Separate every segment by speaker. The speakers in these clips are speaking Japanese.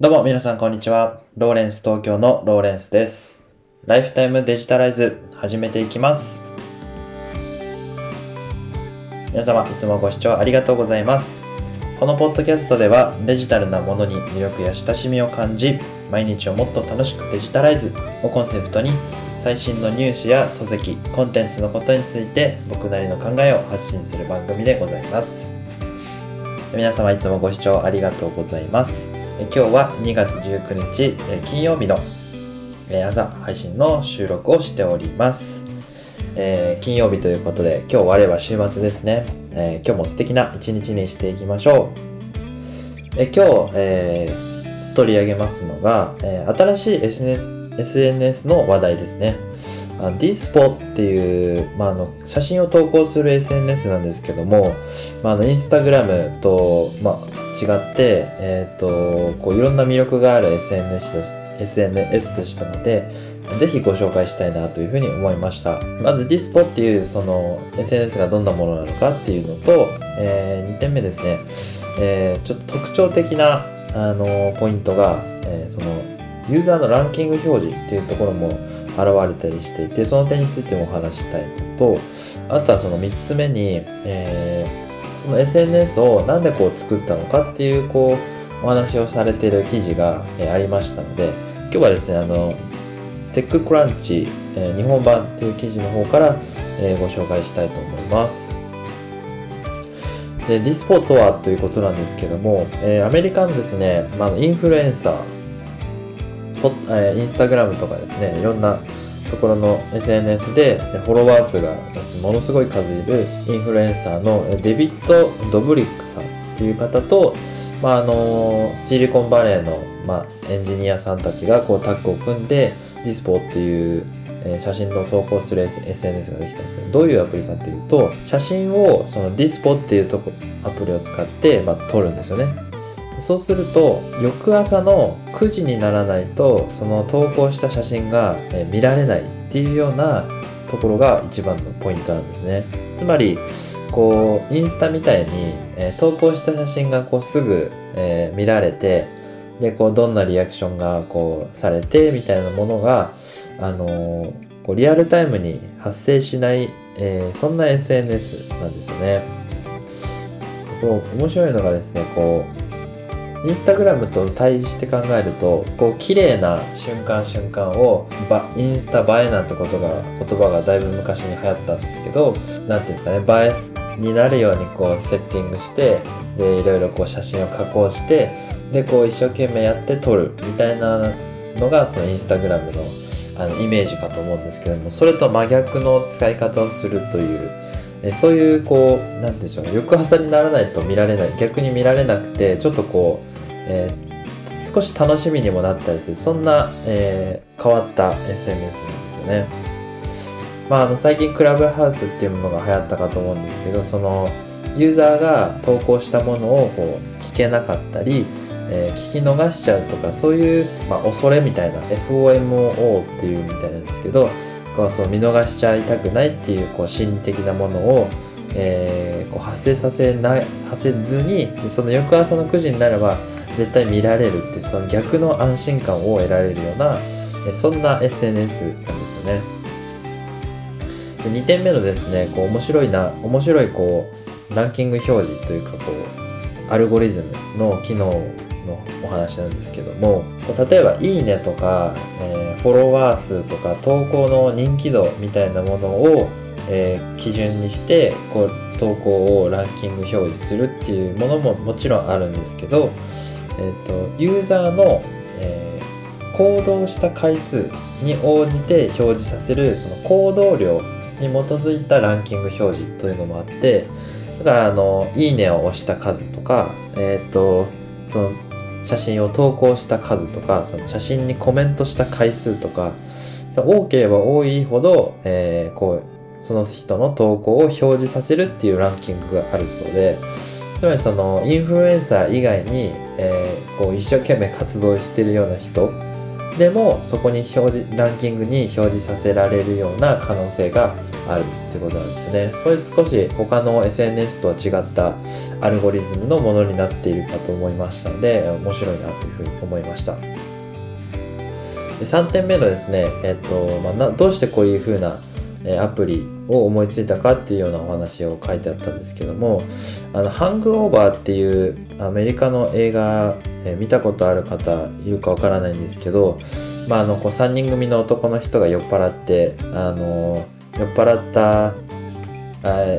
Speaker 1: どうも皆さんこんにちは。ローレンス東京のローレンスです。ライフタイムデジタライズ始めていきます。皆様いつもご視聴ありがとうございます。このポッドキャストではデジタルなものに魅力や親しみを感じ、毎日をもっと楽しくデジタライズをコンセプトに最新のニュースや書籍、コンテンツのことについて僕なりの考えを発信する番組でございます。皆様いつもご視聴ありがとうございます。今日は2月19日金曜日の朝配信の収録をしております。えー金曜日ということで今日我は週末ですね、えー今日も素敵な一日にしていきましょう。え今日、えー取り上げますのが、え新しい SNS, SNS の話題ですね。ディスポっていう、まあ、の写真を投稿する SNS なんですけども、まあ、のインスタグラムと、まあ、違って、えー、とこういろんな魅力がある SNS でし SNS でしたのでぜひご紹介したいなというふうに思いました。まずディスポっていうその SNS がどんなものなのかっていうのと、え2点目ですね、えーちょっと特徴的なあのポイントが、えーそのユーザーのランキング表示っていうところも現れたりしていてその点についてもお話したいのとあとはその3つ目に、えーその SNS をなんでこう作ったのかっていうこうお話をされている記事が、えありましたので今日はですねあのテッククランチ、えー日本版っていう記事の方から、えーご紹介したいと思います。でディスポとはということなんですけども、えーアメリカのですね、まあ、インフルエンサーポえインスタグラムとかですねいろんなところの SNS でフォロワー数がものすごい数いるインフルエンサーのデビッド・ドブリックさんっていう方と、まああのシリコンバレーの、まあ、エンジニアさんたちがこうタッグを組んでディスポっていうえ写真の投稿する S- SNS ができたんですけどどういうアプリかっていうと写真をそのディスポっていうとこアプリを使って、まあ、撮るんですよね。そうすると翌朝の9時にならないとその投稿した写真が見られないっていうようなところが一番のポイントなんですねつまりこうインスタみたいに、え投稿した写真がこうすぐ、え見られてでこうどんなリアクションがこうされてみたいなものがあのーこうリアルタイムに発生しない、えーそんな SNS なんですよね。こう面白いのがですねこうインスタグラムと対して考えるとこう綺麗な瞬間瞬間をインスタ映えなんてことが言葉がだいぶ昔に流行ったんですけど何ていうんですかね映えになるようにこうセッティングしてでいろいろこう写真を加工してでこう一生懸命やって撮るみたいなのがそのインスタグラムのあのイメージかと思うんですけどもそれと真逆の使い方をするというえそういうこう何て言うんでしょうね。翌朝にならないと見られない。逆に見られなくてちょっとこう、えー少し楽しみにもなったりする。そんな、えー変わった SNS なんですよね。まあ、あの最近クラブハウスっていうものが流行ったかと思うんですけどそのユーザーが投稿したものをこう聞けなかったり、えー聞き逃しちゃうとかそういう、まあ、恐れみたいな FOMO っていうみたいなんですけどこうそう見逃しちゃいたくないっていうこう心理的なものを、えーこう発生させない発せずにその翌朝の9時になれば絶対見られるっていうその逆の安心感を得られるようなえーそんな SNS なんですよね。で2点目のですねこう面白いな面白いこうランキング表示というかこうアルゴリズムの機能のお話なんですけども例えば「いいね」とか、えーフォロワー数とか投稿の人気度みたいなものを、えー基準にしてこう投稿をランキング表示するっていうものももちろんあるんですけど、えー、とユーザーの、えー行動した回数に応じて表示させるその行動量に基づいたランキング表示というのもあってだからあの「いいね」を押した数とかえっ、とその写真を投稿した数とかその写真にコメントした回数とか多ければ多いほど、えーこうその人の投稿を表示させるっていうランキングがあるそうでつまりそのインフルエンサー以外に、えーこう一生懸命活動してるような人でもそこに表示ランキングに表示させられるような可能性があるってことなんですね。これ少し他の SNS とは違ったアルゴリズムのものになっているかと思いましたので面白いなというふうに思いました。3点目のですね、えっとまあ、どうしてこういうふうなアプリを思いついたかっていうようなお話を書いてあったんですけどもあのハングオーバーっていうアメリカの映画、え見たことある方いるかわからないんですけど、まあ、あのこう3人組の男の人が酔っ払ってあの酔っ払った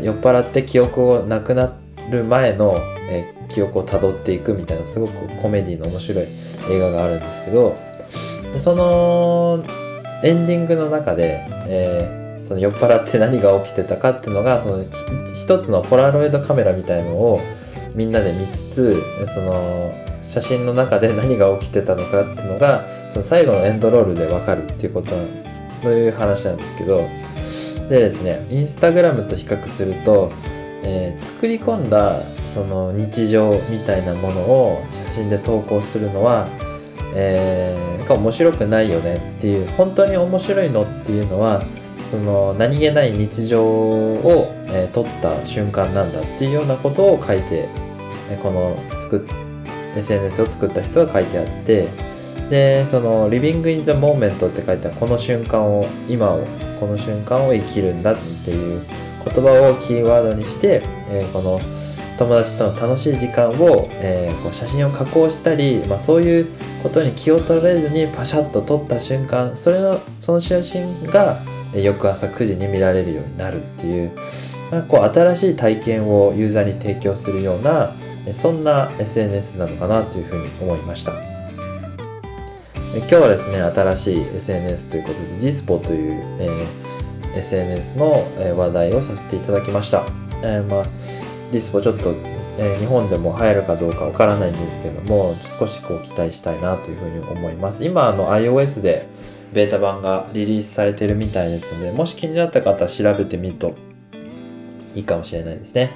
Speaker 1: 酔っ払って記憶をなくなる前の、え記憶をたどっていくみたいなすごくコメディの面白い映画があるんですけどそのエンディングの中で、えーその酔っ払って何が起きてたかっていうのがその一つのポラロイドカメラみたいのをみんなで見つつその写真の中で何が起きてたのかっていうのがその最後のエンドロールで分かるっていうことという話なんですけど。でですねインスタグラムと比較すると、えー、作り込んだその日常みたいなものを写真で投稿するのはえー、面白くないよねっていう本当に面白いのっていうのはその何気ない日常を、えー、撮った瞬間なんだっていうようなことを書いて、えこの作っ SNS を作った人は書いてあってでその「Living in the Moment」って書いてこの瞬間を今をこの瞬間を生きるんだっていう言葉をキーワードにして、えー、この友達との楽しい時間を、えー、こう写真を加工したり、まあ、そういうことに気を取られずにパシャッと撮った瞬間それのその写真が翌朝9時に見られるようになるっていう、まあ、こう新しい体験をユーザーに提供するようなそんな SNS なのかなというふうに思いました。今日はですね新しい SNS ということでディスポという、えー、SNS の話題をさせていただきました、えー、まあ、ディスポちょっと、えー、日本でも流行るかどうかわからないんですけども少しこう期待したいなというふうに思います。今あの iOS でベータ版がリリースされてるみたいですので、もし気になった方は調べてみるといいかもしれないですね。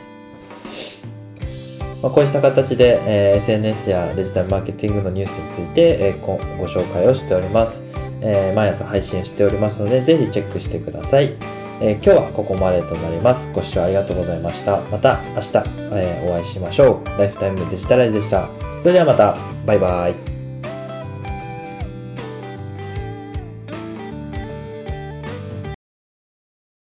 Speaker 1: まあ、こうした形で、えー、SNS やデジタルマーケティングのニュースについて、えー、ごご紹介をしております、えー、毎朝配信しておりますので、ぜひチェックしてください。え今日はここまでとなります。ご視聴ありがとうございました。また明日、えお会いしましょう。ライフタイムデジタライズでした。それではまた、バイバイ。